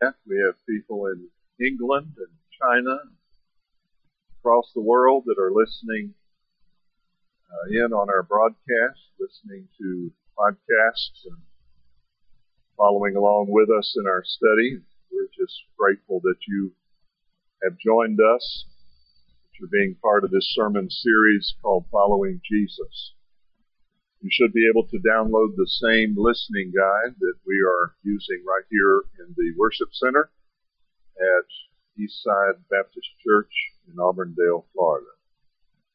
We have people in England and China, across the world that are listening uh, in on our broadcast, listening to podcasts and following along with us in our study. We're just grateful that you have joined us, that you're being part of this sermon series called Following Jesus. You should be able to download the same listening guide that we are using right here in the worship center at Eastside Baptist Church in Auburndale, Florida.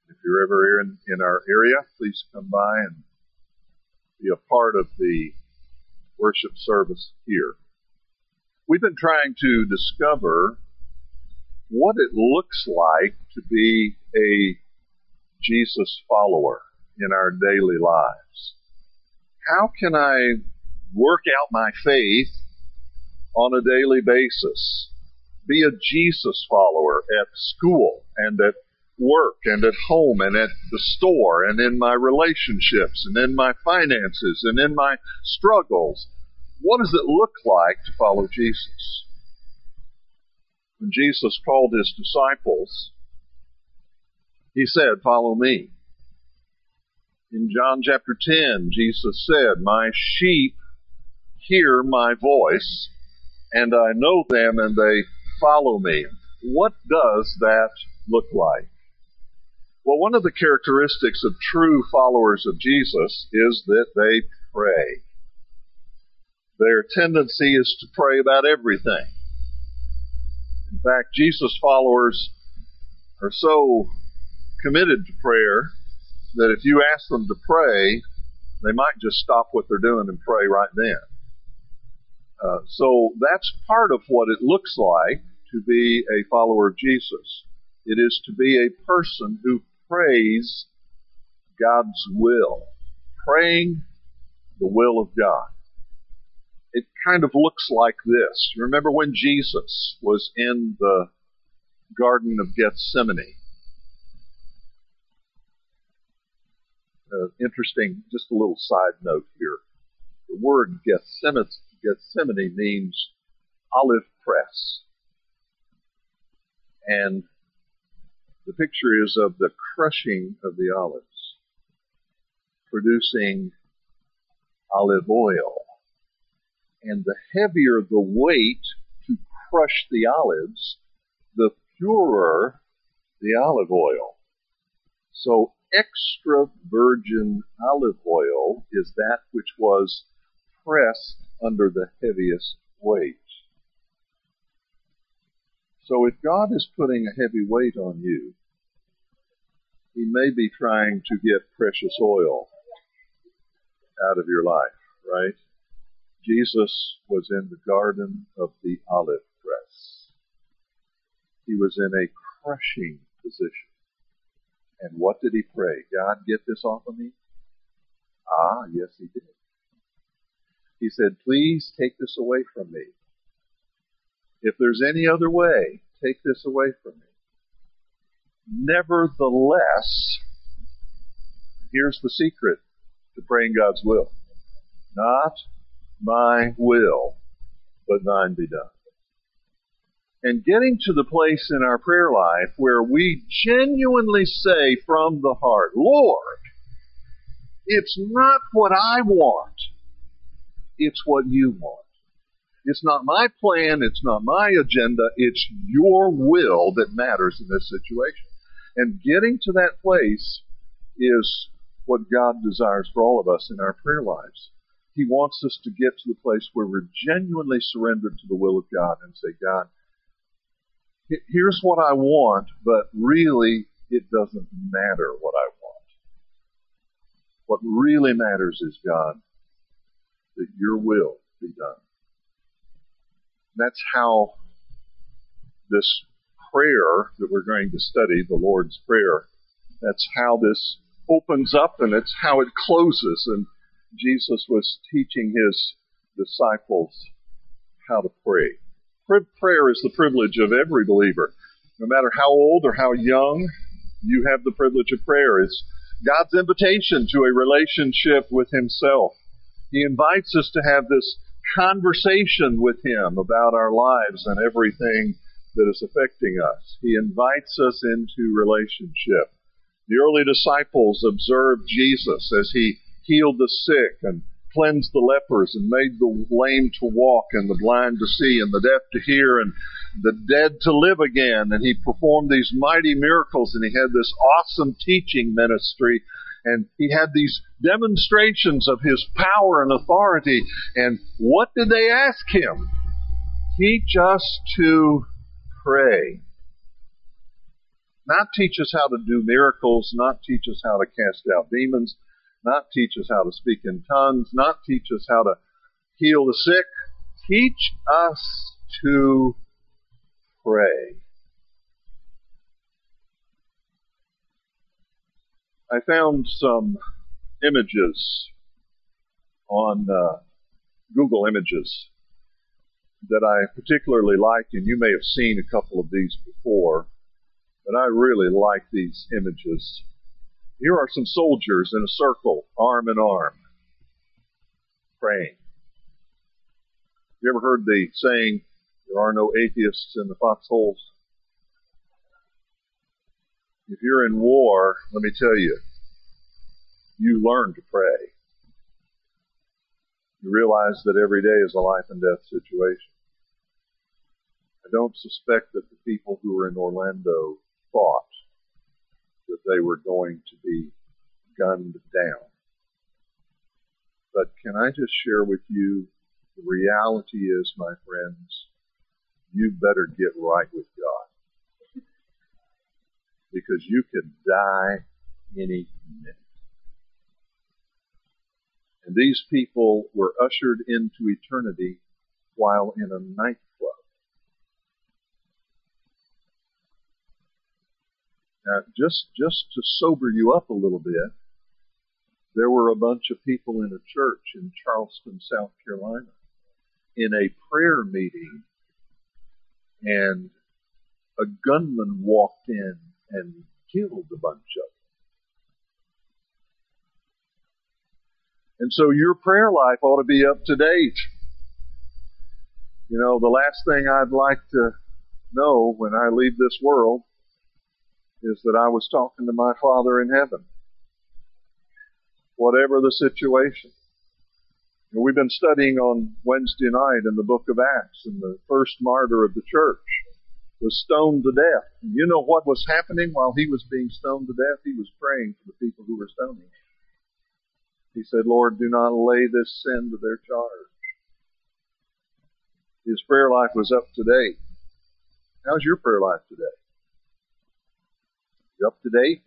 If you're ever in, in our area, please come by and be a part of the worship service here. We've been trying to discover what it looks like to be a Jesus follower in our daily lives. How can I work out my faith on a daily basis? Be a Jesus follower at school and at work and at home and at the store and in my relationships and in my finances and in my struggles. What does it look like to follow Jesus? When Jesus called his disciples, he said, follow me. In John chapter 10, Jesus said, my sheep hear my voice and I know them and they follow me. What does that look like? Well, one of the characteristics of true followers of Jesus is that they pray. Their tendency is to pray about everything. In fact, Jesus followers are so committed to prayer that if you ask them to pray, they might just stop what they're doing and pray right then. Uh, so that's part of what it looks like to be a follower of Jesus. It is to be a person who prays God's will, praying the will of God. It kind of looks like this. Remember when Jesus was in the Garden of Gethsemane? Uh, interesting, just a little side note here. The word Gethsemane, Gethsemane means olive press. And the picture is of the crushing of the olives, producing olive oil. And the heavier the weight to crush the olives, the purer the olive oil. So extra virgin olive oil is that which was pressed under the heaviest weight. So if God is putting a heavy weight on you, He may be trying to get precious oil out of your life, right? Jesus was in the garden of the olive press. He was in a crushing position. And what did he pray? God, get this off of me? Ah, yes, he did. He said, please take this away from me. If there's any other way, take this away from me. Nevertheless, here's the secret to praying God's will. Not my will, but thine be done and getting to the place in our prayer life where we genuinely say from the heart, Lord, it's not what I want. It's what you want. It's not my plan. It's not my agenda. It's your will that matters in this situation. And getting to that place is what God desires for all of us in our prayer lives. He wants us to get to the place where we're genuinely surrendered to the will of God and say, God, here's what I want, but really it doesn't matter what I want. What really matters is God, that your will be done. That's how this prayer that we're going to study, the Lord's Prayer, that's how this opens up and it's how it closes. And Jesus was teaching his disciples how to pray prayer is the privilege of every believer. No matter how old or how young, you have the privilege of prayer. It's God's invitation to a relationship with Himself. He invites us to have this conversation with Him about our lives and everything that is affecting us. He invites us into relationship. The early disciples observed Jesus as He healed the sick and cleansed the lepers and made the lame to walk and the blind to see and the deaf to hear and the dead to live again. And he performed these mighty miracles and he had this awesome teaching ministry and he had these demonstrations of his power and authority. And what did they ask him? Teach us to pray. Not teach us how to do miracles, not teach us how to cast out demons, not teach us how to speak in tongues, not teach us how to heal the sick. Teach us to pray. I found some images on uh, Google Images that I particularly liked, and you may have seen a couple of these before, but I really like these images. Here are some soldiers in a circle, arm in arm, praying. You ever heard the saying, there are no atheists in the foxholes? If you're in war, let me tell you, you learn to pray. You realize that every day is a life and death situation. I don't suspect that the people who were in Orlando thought that they were going to be gunned down. But can I just share with you the reality is, my friends, you better get right with God. Because you could die any minute. And these people were ushered into eternity while in a nightclub. Now, just, just to sober you up a little bit, there were a bunch of people in a church in Charleston, South Carolina, in a prayer meeting, and a gunman walked in and killed a bunch of them. And so your prayer life ought to be up to date. You know, the last thing I'd like to know when I leave this world is that I was talking to my Father in heaven. Whatever the situation. We've been studying on Wednesday night in the book of Acts, and the first martyr of the church was stoned to death. You know what was happening while he was being stoned to death? He was praying for the people who were stoning him. He said, Lord, do not lay this sin to their charge. His prayer life was up to date. How's your prayer life today? Up to date?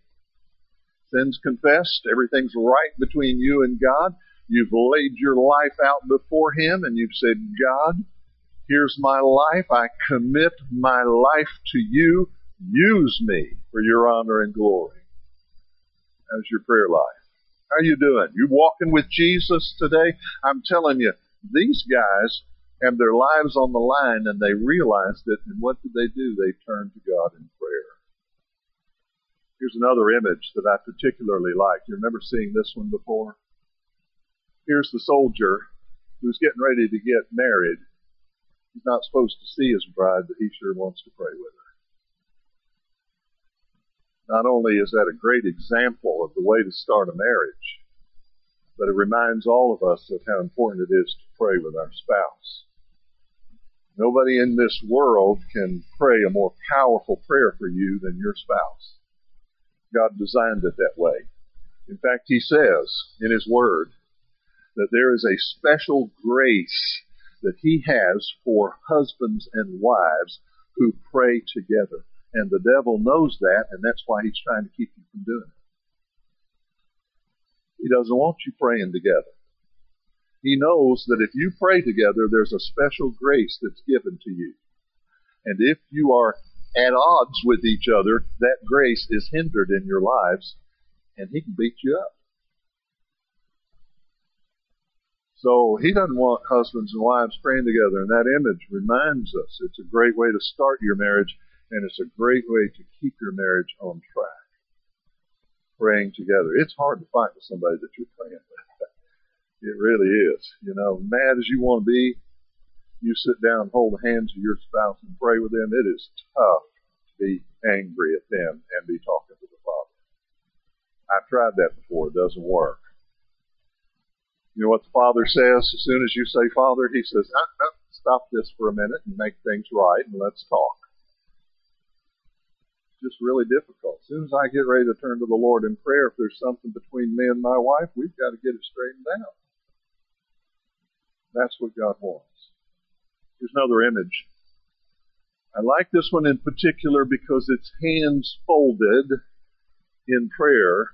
Sins confessed, everything's right between you and God. You've laid your life out before Him and you've said, God, here's my life. I commit my life to you. Use me for your honor and glory. How's your prayer life? How are you doing? You walking with Jesus today? I'm telling you, these guys have their lives on the line and they realized it. And what did they do? They turned to God in prayer. Here's another image that I particularly like. You remember seeing this one before? Here's the soldier who's getting ready to get married. He's not supposed to see his bride, but he sure wants to pray with her. Not only is that a great example of the way to start a marriage, but it reminds all of us of how important it is to pray with our spouse. Nobody in this world can pray a more powerful prayer for you than your spouse. God designed it that way. In fact, He says in His Word that there is a special grace that He has for husbands and wives who pray together. And the devil knows that, and that's why he's trying to keep you from doing it. He doesn't want you praying together. He knows that if you pray together, there's a special grace that's given to you. And if you are at odds with each other, that grace is hindered in your lives, and he can beat you up. So he doesn't want husbands and wives praying together, and that image reminds us it's a great way to start your marriage and it's a great way to keep your marriage on track. Praying together. It's hard to fight with somebody that you're praying with. It really is. You know, mad as you want to be, you sit down hold the hands of your spouse and pray with them. It is tough to be angry at them and be talking to the Father. I've tried that before. It doesn't work. You know what the Father says? As soon as you say Father, He says, ah, ah, stop this for a minute and make things right and let's talk. It's just really difficult. As soon as I get ready to turn to the Lord in prayer, if there's something between me and my wife, we've got to get it straightened out. That's what God wants. Here's another image. I like this one in particular because it's hands folded in prayer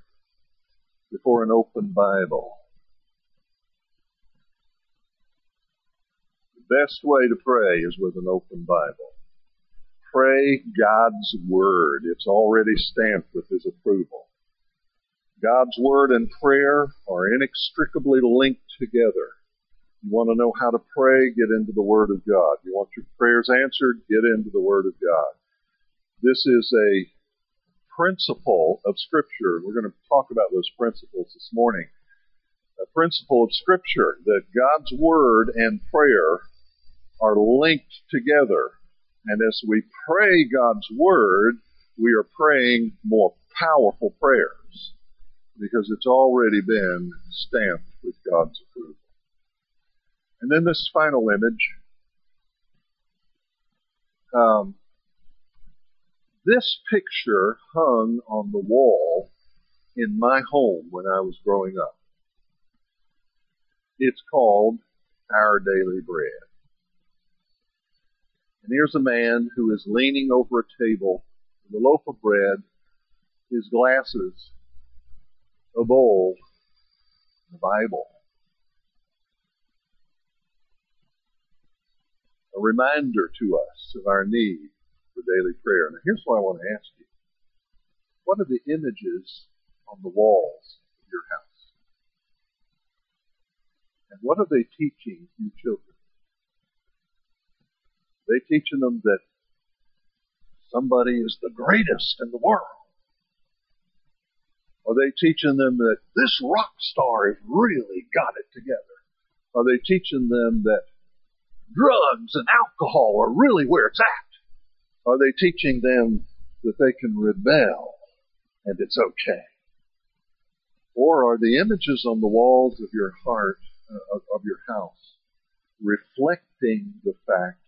before an open Bible. The best way to pray is with an open Bible. Pray God's Word. It's already stamped with His approval. God's Word and prayer are inextricably linked together. You want to know how to pray? Get into the Word of God. You want your prayers answered? Get into the Word of God. This is a principle of Scripture. We're going to talk about those principles this morning. A principle of Scripture that God's Word and prayer are linked together. And as we pray God's Word, we are praying more powerful prayers because it's already been stamped with God's approval. And then this final image. Um, this picture hung on the wall in my home when I was growing up. It's called Our Daily Bread. And here's a man who is leaning over a table with a loaf of bread, his glasses, a bowl, the Bible. Reminder to us of our need for daily prayer. Now, here's what I want to ask you. What are the images on the walls of your house? And what are they teaching you children? Are they teaching them that somebody is the greatest in the world? Are they teaching them that this rock star has really got it together? Are they teaching them that drugs and alcohol are really where it's at? Are they teaching them that they can rebel and it's okay? Or are the images on the walls of your heart, uh, of your house, reflecting the fact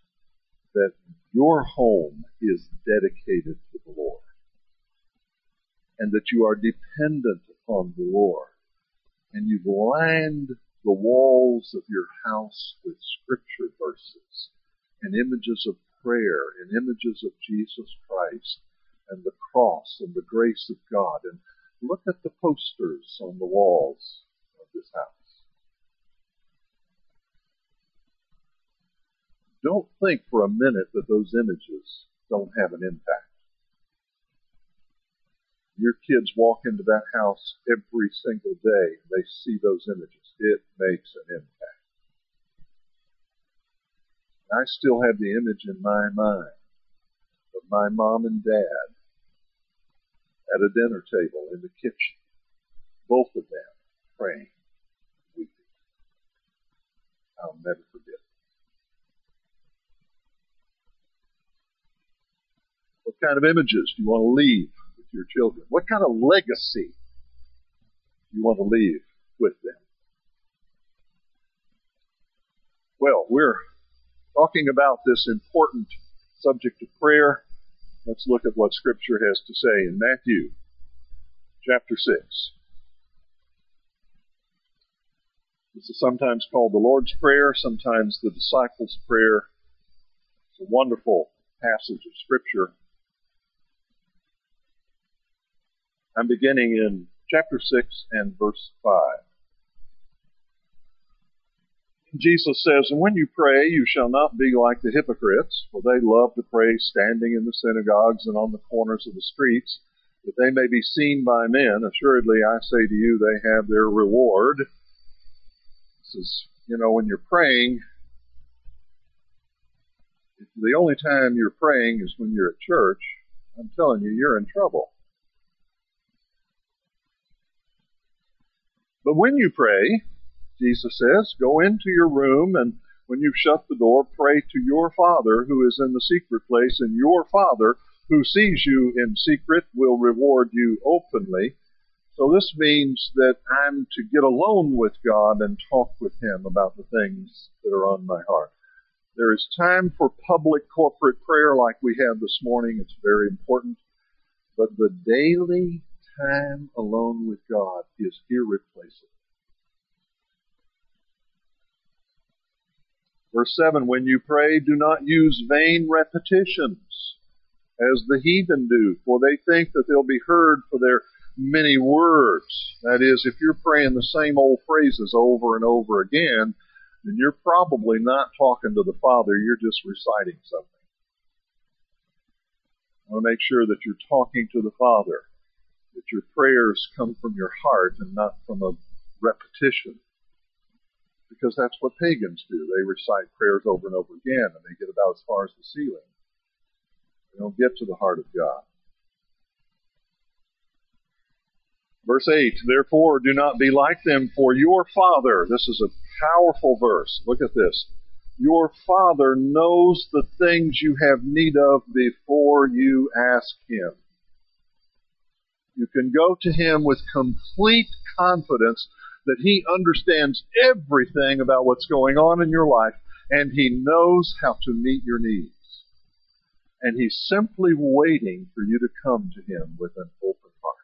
that your home is dedicated to the Lord? And that you are dependent upon the Lord? And you've lined the walls of your house with scripture verses and images of prayer and images of Jesus Christ and the cross and the grace of God. And look at the posters on the walls of this house. Don't think for a minute that those images don't have an impact. Your kids walk into that house every single day and they see those images it makes an impact. I still have the image in my mind of my mom and dad at a dinner table in the kitchen, both of them praying, weeping. I'll never forget. What kind of images do you want to leave with your children? What kind of legacy do you want to leave with them? Well, we're talking about this important subject of prayer. Let's look at what Scripture has to say in Matthew chapter 6. This is sometimes called the Lord's Prayer, sometimes the disciples' prayer. It's a wonderful passage of Scripture. I'm beginning in chapter 6 and verse 5. Jesus says, And when you pray, you shall not be like the hypocrites, for they love to pray standing in the synagogues and on the corners of the streets, that they may be seen by men. Assuredly, I say to you, they have their reward. This is, you know, when you're praying, the only time you're praying is when you're at church. I'm telling you, you're in trouble. But when you pray, Jesus says, go into your room and when you've shut the door, pray to your Father who is in the secret place, and your Father who sees you in secret will reward you openly. So this means that I'm to get alone with God and talk with Him about the things that are on my heart. There is time for public corporate prayer like we had this morning. It's very important. But the daily time alone with God is irreplaceable. Verse 7, when you pray, do not use vain repetitions as the heathen do, for they think that they'll be heard for their many words. That is, if you're praying the same old phrases over and over again, then you're probably not talking to the Father, you're just reciting something. I want to make sure that you're talking to the Father, that your prayers come from your heart and not from a repetition because that's what pagans do. They recite prayers over and over again, and they get about as far as the ceiling. They don't get to the heart of God. Verse 8, therefore do not be like them, for your Father, this is a powerful verse. Look at this. Your Father knows the things you have need of before you ask Him. You can go to Him with complete confidence that He understands everything about what's going on in your life and He knows how to meet your needs. And He's simply waiting for you to come to Him with an open heart.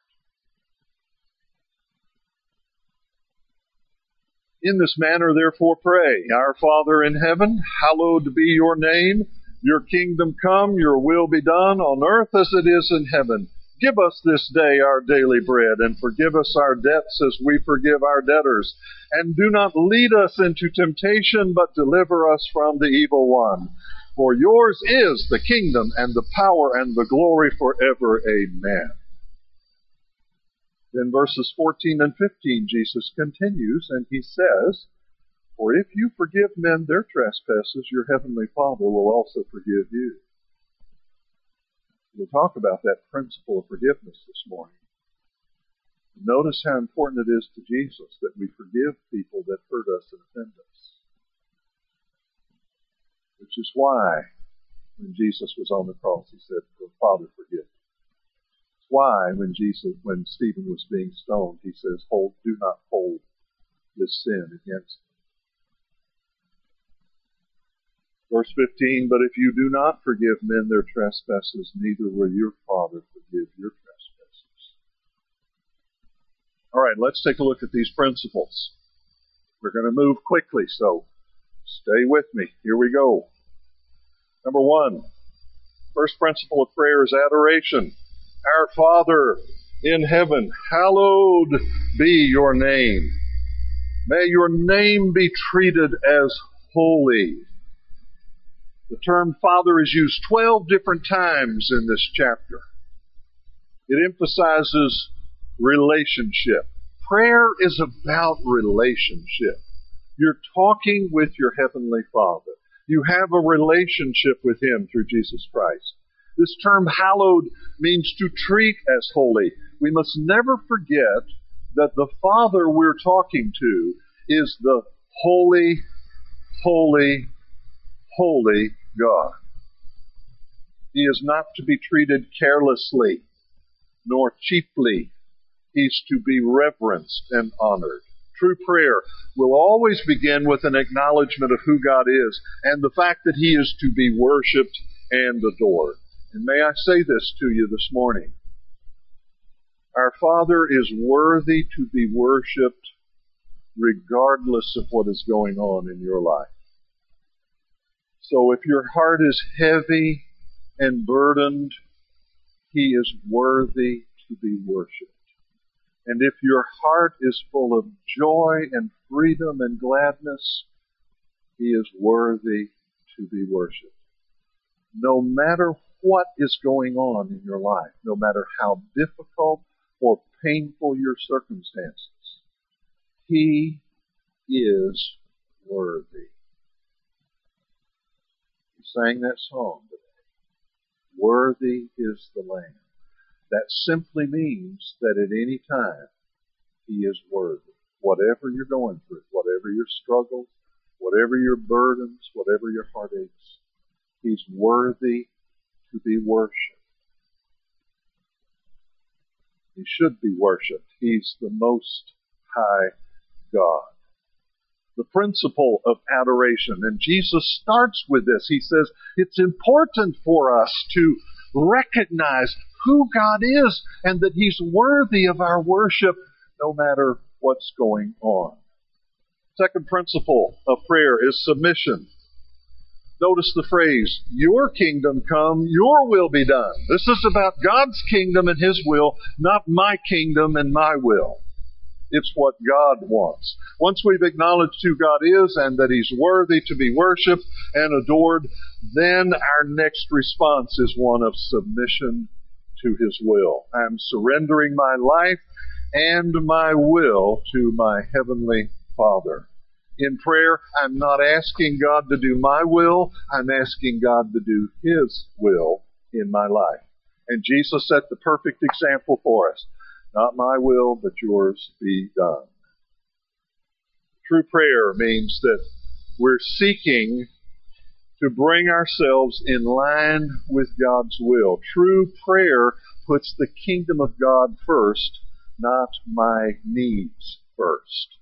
In this manner, therefore, pray. Our Father in heaven, hallowed be your name. Your kingdom come, your will be done on earth as it is in heaven. Give us this day our daily bread, and forgive us our debts as we forgive our debtors. And do not lead us into temptation, but deliver us from the evil one. For yours is the kingdom and the power and the glory forever. Amen. Then verses 14 and 15, Jesus continues, and he says, For if you forgive men their trespasses, your heavenly Father will also forgive you. We'll talk about that principle of forgiveness this morning. Notice how important it is to Jesus that we forgive people that hurt us and offend us. Which is why when Jesus was on the cross, he said, Father, forgive. It's why when Jesus, when Stephen was being stoned, he says, hold, do not hold this sin against Verse 15, but if you do not forgive men their trespasses, neither will your Father forgive your trespasses. All right, let's take a look at these principles. We're going to move quickly, so stay with me. Here we go. Number one, first principle of prayer is adoration. Our Father in heaven, hallowed be your name. May your name be treated as holy. The term Father is used 12 different times in this chapter. It emphasizes relationship. Prayer is about relationship. You're talking with your Heavenly Father. You have a relationship with Him through Jesus Christ. This term hallowed means to treat as holy. We must never forget that the Father we're talking to is the holy, holy, holy God. He is not to be treated carelessly nor cheaply. He's to be reverenced and honored. True prayer will always begin with an acknowledgement of who God is and the fact that He is to be worshiped and adored. And may I say this to you this morning. Our Father is worthy to be worshiped regardless of what is going on in your life. So if your heart is heavy and burdened, He is worthy to be worshiped. And if your heart is full of joy and freedom and gladness, He is worthy to be worshiped. No matter what is going on in your life, no matter how difficult or painful your circumstances, He is worthy sang that song today. Worthy is the Lamb. That simply means that at any time He is worthy. whatever you're going through, whatever your struggles, whatever your burdens, whatever your heartaches. He's worthy to be worshiped. He should be worshiped. He's the most high God. The principle of adoration. And Jesus starts with this. He says it's important for us to recognize who God is and that He's worthy of our worship no matter what's going on. Second principle of prayer is submission. Notice the phrase, your kingdom come, your will be done. This is about God's kingdom and His will, not my kingdom and my will. It's what God wants. Once we've acknowledged who God is and that He's worthy to be worshiped and adored, then our next response is one of submission to His will. I'm surrendering my life and my will to my Heavenly Father. In prayer, I'm not asking God to do my will, I'm asking God to do His will in my life. And Jesus set the perfect example for us. Not my will, but yours be done. True prayer means that we're seeking to bring ourselves in line with God's will. True prayer puts the kingdom of God first, not my needs first.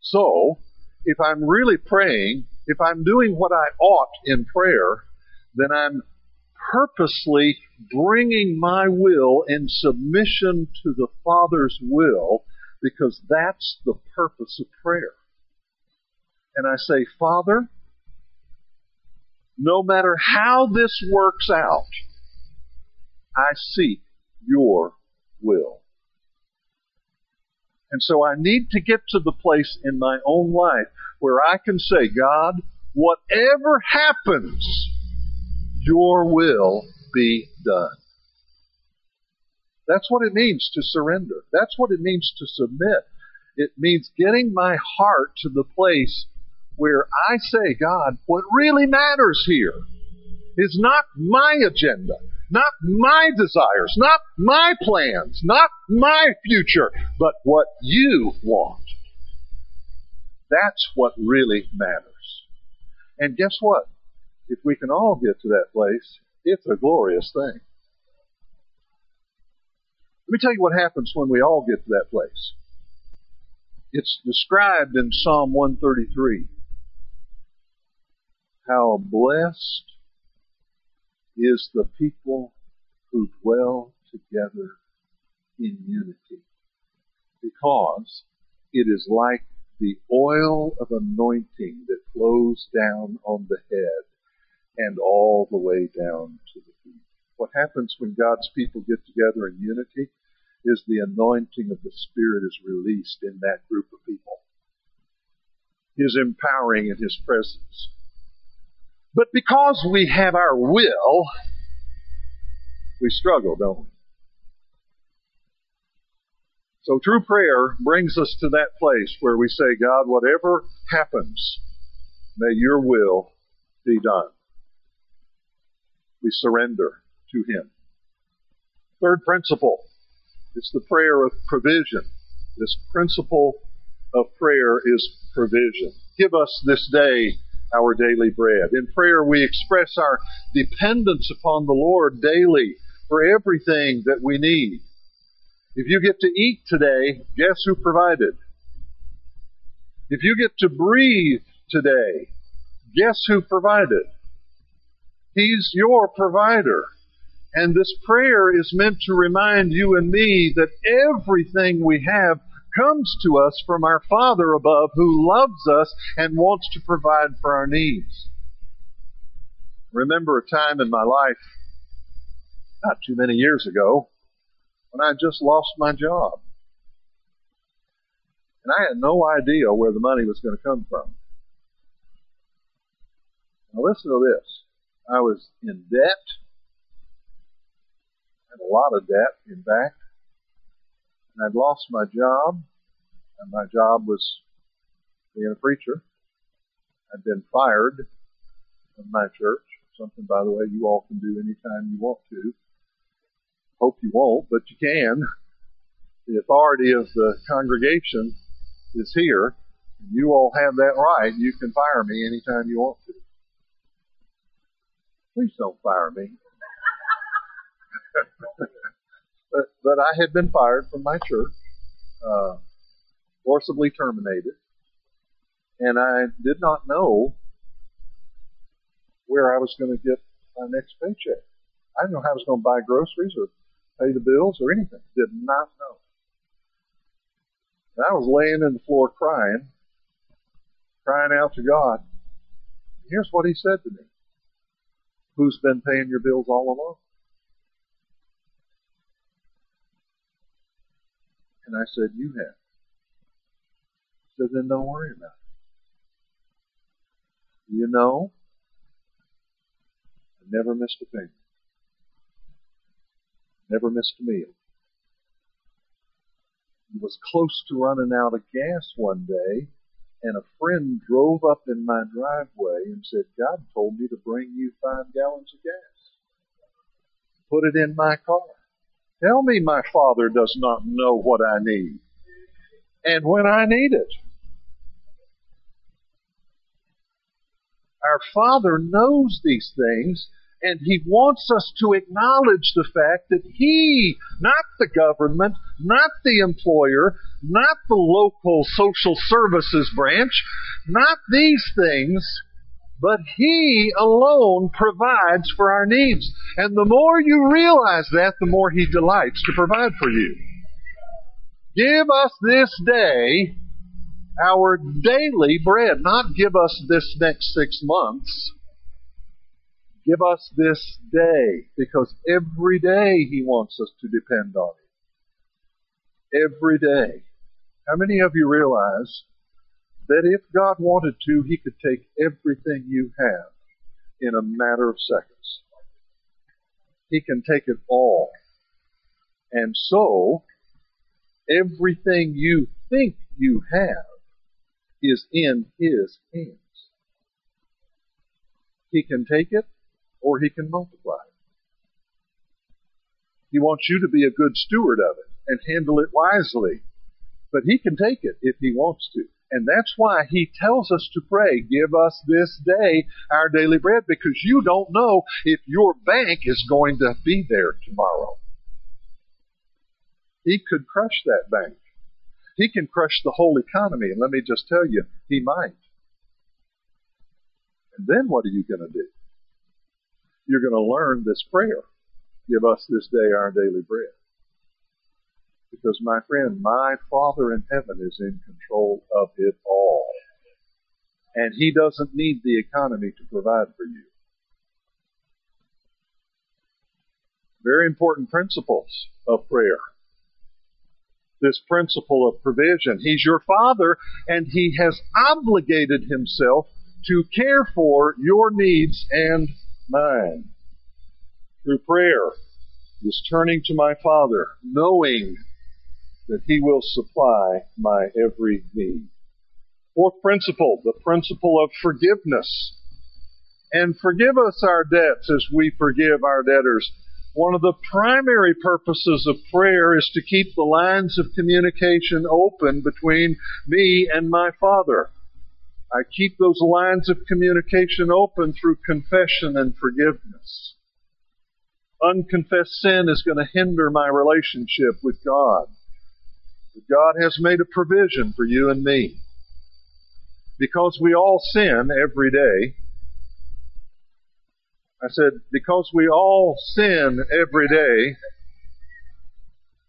So, if I'm really praying, if I'm doing what I ought in prayer, then I'm purposely bringing my will in submission to the Father's will because that's the purpose of prayer. And I say, Father, no matter how this works out, I seek your will. And so I need to get to the place in my own life where I can say, God, whatever happens, your will be done. That's what it means to surrender. That's what it means to submit. It means getting my heart to the place where I say, God, what really matters here is not my agenda, not my desires, not my plans, not my future, but what you want. That's what really matters. And guess what? If we can all get to that place, it's a glorious thing. Let me tell you what happens when we all get to that place. It's described in Psalm 133. How blessed is the people who dwell together in unity. Because it is like the oil of anointing that flows down on the head and all the way down to the feet. What happens when God's people get together in unity is the anointing of the Spirit is released in that group of people. His empowering in His presence. But because we have our will, we struggle, don't we? So true prayer brings us to that place where we say, God, whatever happens, may your will be done. We surrender to Him. Third principle is the prayer of provision. This principle of prayer is provision. Give us this day our daily bread. In prayer, we express our dependence upon the Lord daily for everything that we need. If you get to eat today, guess who provided? If you get to breathe today, guess who provided? He's your provider. And this prayer is meant to remind you and me that everything we have comes to us from our Father above who loves us and wants to provide for our needs. Remember a time in my life, not too many years ago, when I just lost my job. And I had no idea where the money was going to come from. Now listen to this. I was in debt. Had a lot of debt, in fact. And I'd lost my job. And my job was being a preacher. I'd been fired from my church. Something, by the way, you all can do anytime you want to hope you won't, but you can. The authority of the congregation is here. You all have that right. You can fire me anytime you want to. Please don't fire me. but, but I had been fired from my church, uh, forcibly terminated, and I did not know where I was going to get my next paycheck. I didn't know how I was going to buy groceries or pay the bills or anything. Did not know. And I was laying in the floor crying, crying out to God. Here's what he said to me. Who's been paying your bills all along? And I said, you have. He said, then don't worry about it. You know, I never missed a payment. Never missed a meal. He was close to running out of gas one day, and a friend drove up in my driveway and said, God told me to bring you five gallons of gas. Put it in my car. Tell me my father does not know what I need. And when I need it. Our Father knows these things and He wants us to acknowledge the fact that He, not the government, not the employer, not the local social services branch, not these things, but He alone provides for our needs. And the more you realize that, the more He delights to provide for you. Give us this day our daily bread, not give us this next six months Give us this day, because every day He wants us to depend on Him. Every day. How many of you realize that if God wanted to, He could take everything you have in a matter of seconds? He can take it all. And so, everything you think you have is in His hands. He can take it or he can multiply it. He wants you to be a good steward of it and handle it wisely. But he can take it if he wants to. And that's why he tells us to pray, give us this day our daily bread, because you don't know if your bank is going to be there tomorrow. He could crush that bank. He can crush the whole economy. And let me just tell you, he might. And then what are you going to do? You're going to learn this prayer. Give us this day our daily bread. Because my friend, my Father in heaven is in control of it all. And He doesn't need the economy to provide for you. Very important principles of prayer. This principle of provision. He's your Father and He has obligated Himself to care for your needs and mine. Through prayer is turning to my Father, knowing that He will supply my every need. Fourth principle, the principle of forgiveness. And forgive us our debts as we forgive our debtors. One of the primary purposes of prayer is to keep the lines of communication open between me and my Father. I keep those lines of communication open through confession and forgiveness. Unconfessed sin is going to hinder my relationship with God. But God has made a provision for you and me. Because we all sin every day. I said, because we all sin every day.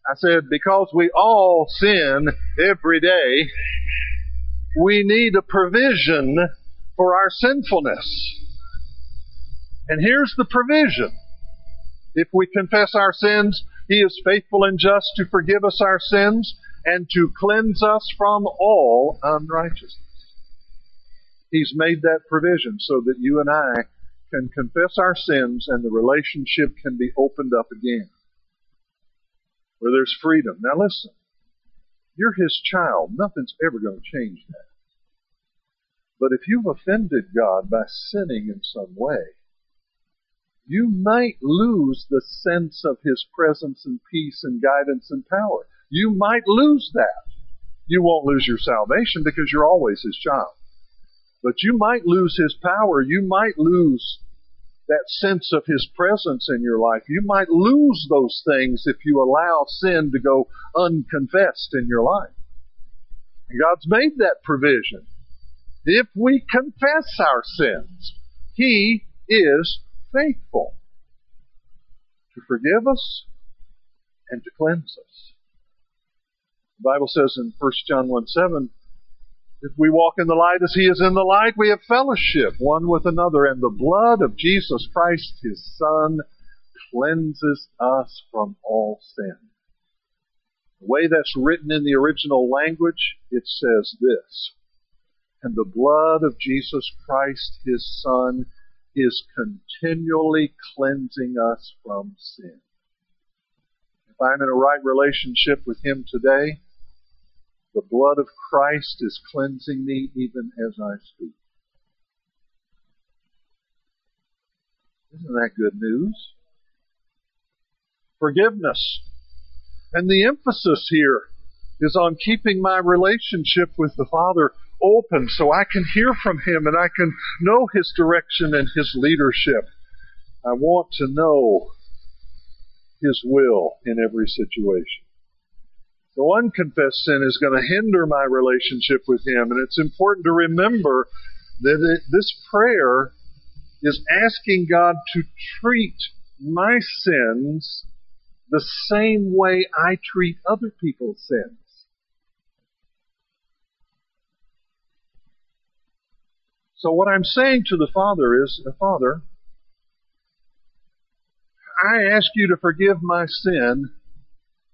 I said, because we all sin every day we need a provision for our sinfulness. And here's the provision. If we confess our sins, He is faithful and just to forgive us our sins and to cleanse us from all unrighteousness. He's made that provision so that you and I can confess our sins and the relationship can be opened up again. Where there's freedom. Now listen. You're his child. Nothing's ever going to change that. But if you've offended God by sinning in some way, you might lose the sense of his presence and peace and guidance and power. You might lose that. You won't lose your salvation because you're always His child. But you might lose His power. You might lose that sense of His presence in your life. You might lose those things if you allow sin to go unconfessed in your life. And God's made that provision. If we confess our sins, He is faithful to forgive us and to cleanse us. The Bible says in 1 John 1 7, if we walk in the light as he is in the light, we have fellowship one with another, and the blood of Jesus Christ, his Son, cleanses us from all sin. The way that's written in the original language, it says this. And the blood of Jesus Christ, his Son, is continually cleansing us from sin. If I'm in a right relationship with him today, the blood of Christ is cleansing me even as I speak. Isn't that good news? Forgiveness. And the emphasis here is on keeping my relationship with the Father open so I can hear from Him and I can know His direction and His leadership. I want to know His will in every situation. So unconfessed sin is going to hinder my relationship with Him, and it's important to remember that it, this prayer is asking God to treat my sins the same way I treat other people's sins. So what I'm saying to the Father is, uh, Father, I ask you to forgive my sin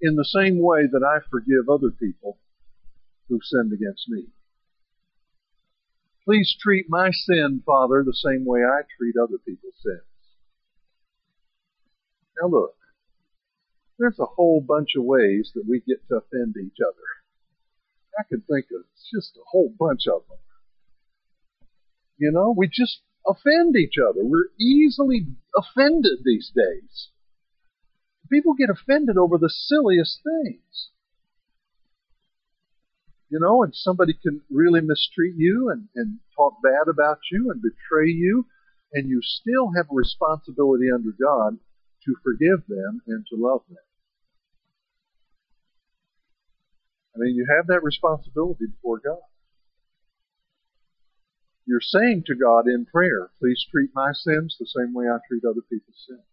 in the same way that I forgive other people who've sinned against me. Please treat my sin, Father, the same way I treat other people's sins. Now look, there's a whole bunch of ways that we get to offend each other. I can think of just a whole bunch of them. You know, we just offend each other. We're easily offended these days. People get offended over the silliest things. You know, and somebody can really mistreat you and, and talk bad about you and betray you, and you still have a responsibility under God to forgive them and to love them. I mean, you have that responsibility before God. You're saying to God in prayer, please treat my sins the same way I treat other people's sins.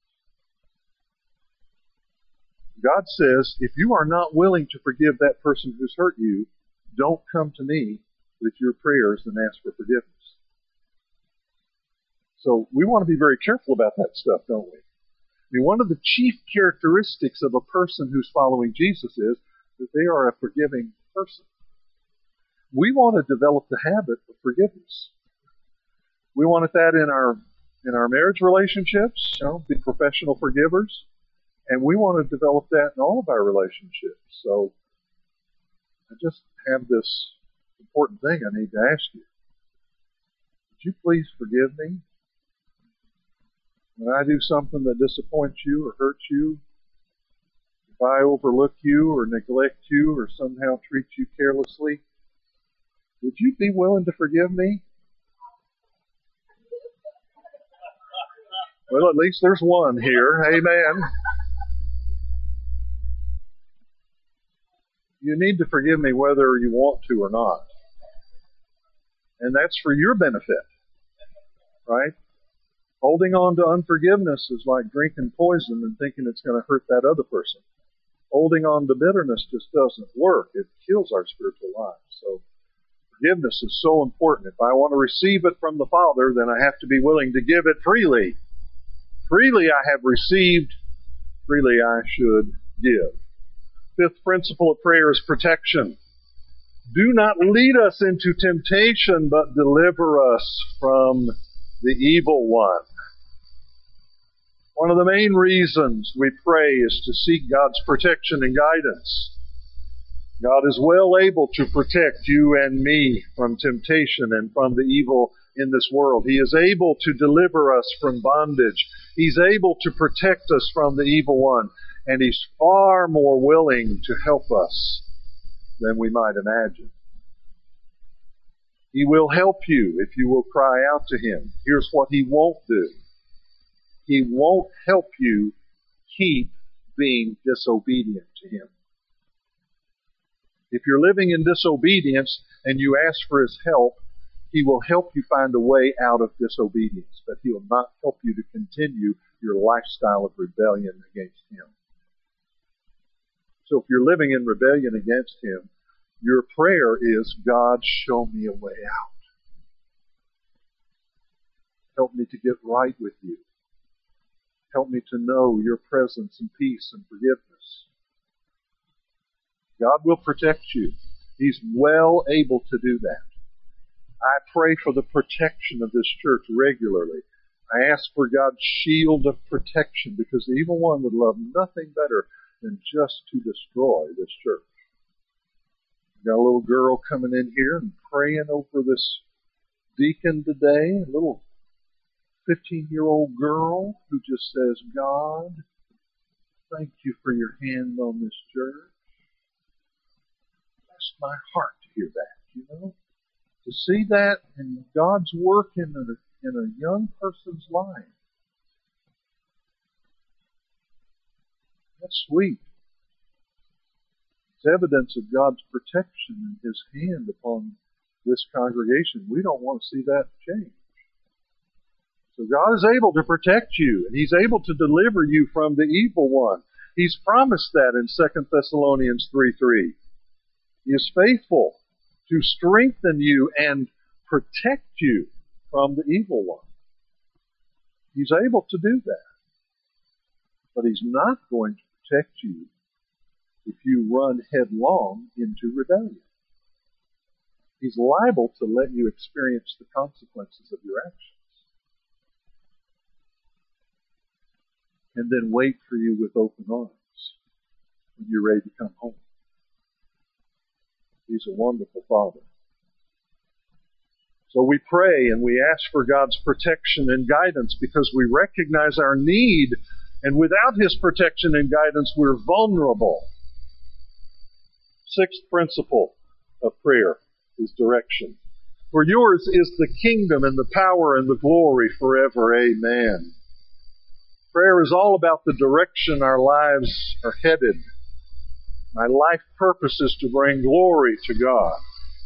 God says, if you are not willing to forgive that person who's hurt you, don't come to me with your prayers and ask for forgiveness. So we want to be very careful about that stuff, don't we? I mean, one of the chief characteristics of a person who's following Jesus is that they are a forgiving person. We want to develop the habit of forgiveness. We want that in our in our marriage relationships, you know, be professional forgivers, and we want to develop that in all of our relationships. So I just have this important thing I need to ask you. Would you please forgive me? When I do something that disappoints you or hurts you, if I overlook you or neglect you or somehow treat you carelessly, would you be willing to forgive me? Well, at least there's one here. Amen. You need to forgive me whether you want to or not. And that's for your benefit. Right? Holding on to unforgiveness is like drinking poison and thinking it's going to hurt that other person. Holding on to bitterness just doesn't work. It kills our spiritual life. So forgiveness is so important. If I want to receive it from the Father, then I have to be willing to give it freely. Freely I have received, freely I should give. Fifth principle of prayer is protection. Do not lead us into temptation, but deliver us from the evil one. One of the main reasons we pray is to seek God's protection and guidance. God is well able to protect you and me from temptation and from the evil in this world. He is able to deliver us from bondage. He's able to protect us from the evil one. And He's far more willing to help us than we might imagine. He will help you if you will cry out to Him. Here's what He won't do. He won't help you keep being disobedient to Him. If you're living in disobedience and you ask for His help, He will help you find a way out of disobedience, but He will not help you to continue your lifestyle of rebellion against Him. So if you're living in rebellion against Him, your prayer is, God, show me a way out. Help me to get right with you. Help me to know your presence and peace and forgiveness. God will protect you. He's well able to do that. I pray for the protection of this church regularly. I ask for God's shield of protection because the evil one would love nothing better than just to destroy this church. Got a little girl coming in here and praying over this deacon today, a little 15 year old girl who just says, God, thank you for your hand on this church. Bless my heart to hear that, you know? To see that in God's work in a, in a young person's life. That's sweet. It's evidence of God's protection and His hand upon this congregation. We don't want to see that change. So God is able to protect you, and He's able to deliver you from the evil one. He's promised that in 2 Thessalonians 3 3. He is faithful to strengthen you and protect you from the evil one. He's able to do that. But He's not going to protect you if you run headlong into rebellion. He's liable to let you experience the consequences of your actions. And then wait for you with open arms when you're ready to come home. He's a wonderful Father. So we pray and we ask for God's protection and guidance because we recognize our need and without His protection and guidance we're vulnerable. Sixth principle of prayer is direction. For yours is the kingdom and the power and the glory forever. Amen. Prayer is all about the direction our lives are headed. My life purpose is to bring glory to God.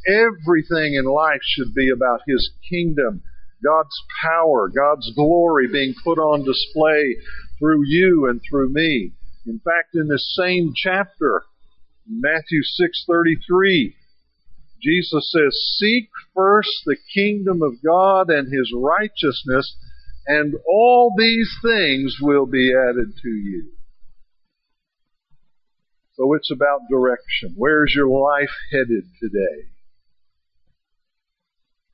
Everything in life should be about His kingdom, God's power, God's glory being put on display through you and through me. In fact, in this same chapter, Matthew 6:33 Jesus says, "Seek first the kingdom of God and his righteousness, and all these things will be added to you." So it's about direction. Where's your life headed today?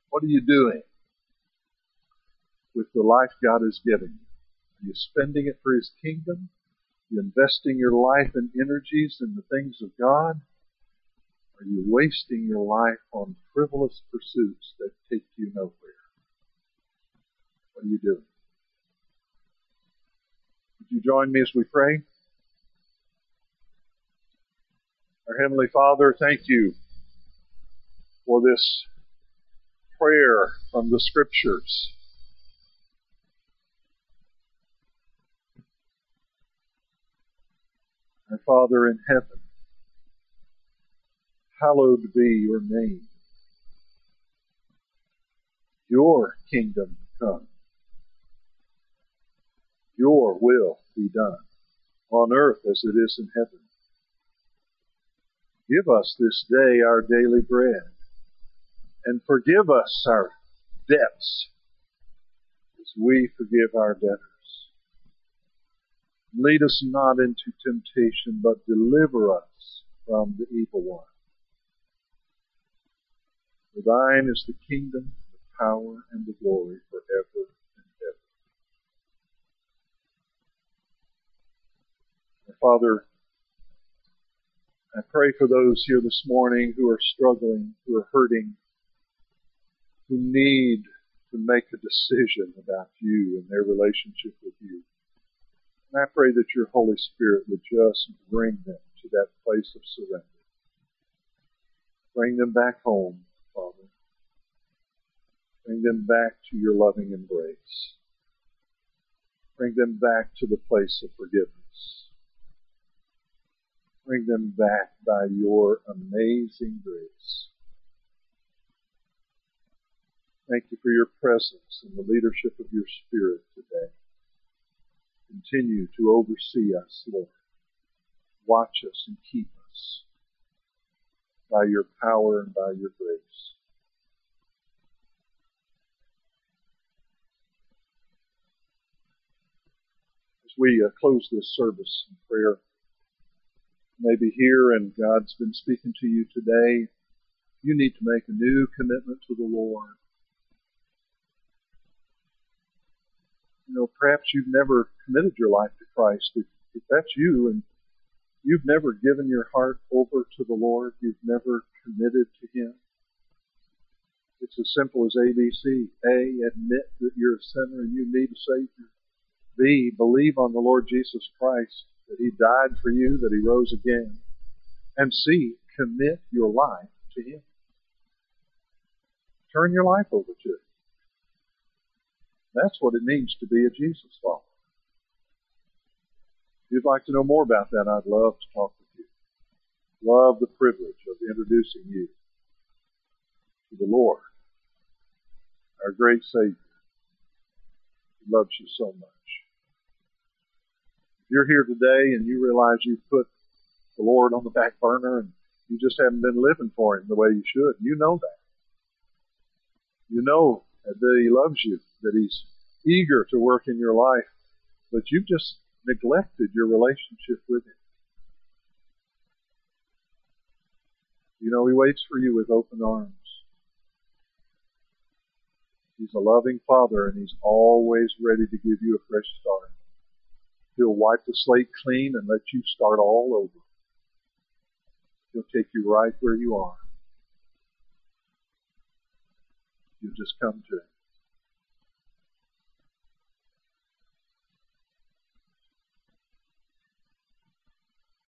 What are you doing with the life God has given you? Are you spending it for his kingdom? Are you investing your life and energies in the things of God? Are you wasting your life on frivolous pursuits that take you nowhere? What are you doing? Would you join me as we pray? Our Heavenly Father, thank you for this prayer from the Scriptures. Our Father in heaven, hallowed be your name. Your kingdom come. Your will be done on earth as it is in heaven. Give us this day our daily bread and forgive us our debts as we forgive our debtors Lead us not into temptation, but deliver us from the evil one. For thine is the kingdom, the power, and the glory forever and ever. Father, I pray for those here this morning who are struggling, who are hurting, who need to make a decision about you and their relationship with you. And I pray that your Holy Spirit would just bring them to that place of surrender. Bring them back home, Father. Bring them back to your loving embrace. Bring them back to the place of forgiveness. Bring them back by your amazing grace. Thank you for your presence and the leadership of your Spirit today. Continue to oversee us, Lord. Watch us and keep us by your power and by your grace. As we uh, close this service in prayer, maybe here and God's been speaking to you today, you need to make a new commitment to the Lord. You know, perhaps you've never committed your life to Christ. If, if that's you and you've never given your heart over to the Lord, you've never committed to Him, it's as simple as ABC. A, admit that you're a sinner and you need a Savior. B, believe on the Lord Jesus Christ, that He died for you, that He rose again. And C, commit your life to Him. Turn your life over to Him. That's what it means to be a Jesus follower. If you'd like to know more about that, I'd love to talk with you. Love the privilege of introducing you to the Lord, our great Savior. He loves you so much. If you're here today and you realize you've put the Lord on the back burner and you just haven't been living for Him the way you should, you know that. You know that He loves you, that He's eager to work in your life, but you've just neglected your relationship with Him. You know, He waits for you with open arms. He's a loving Father and He's always ready to give you a fresh start. He'll wipe the slate clean and let you start all over. He'll take you right where you are. You just come to Him.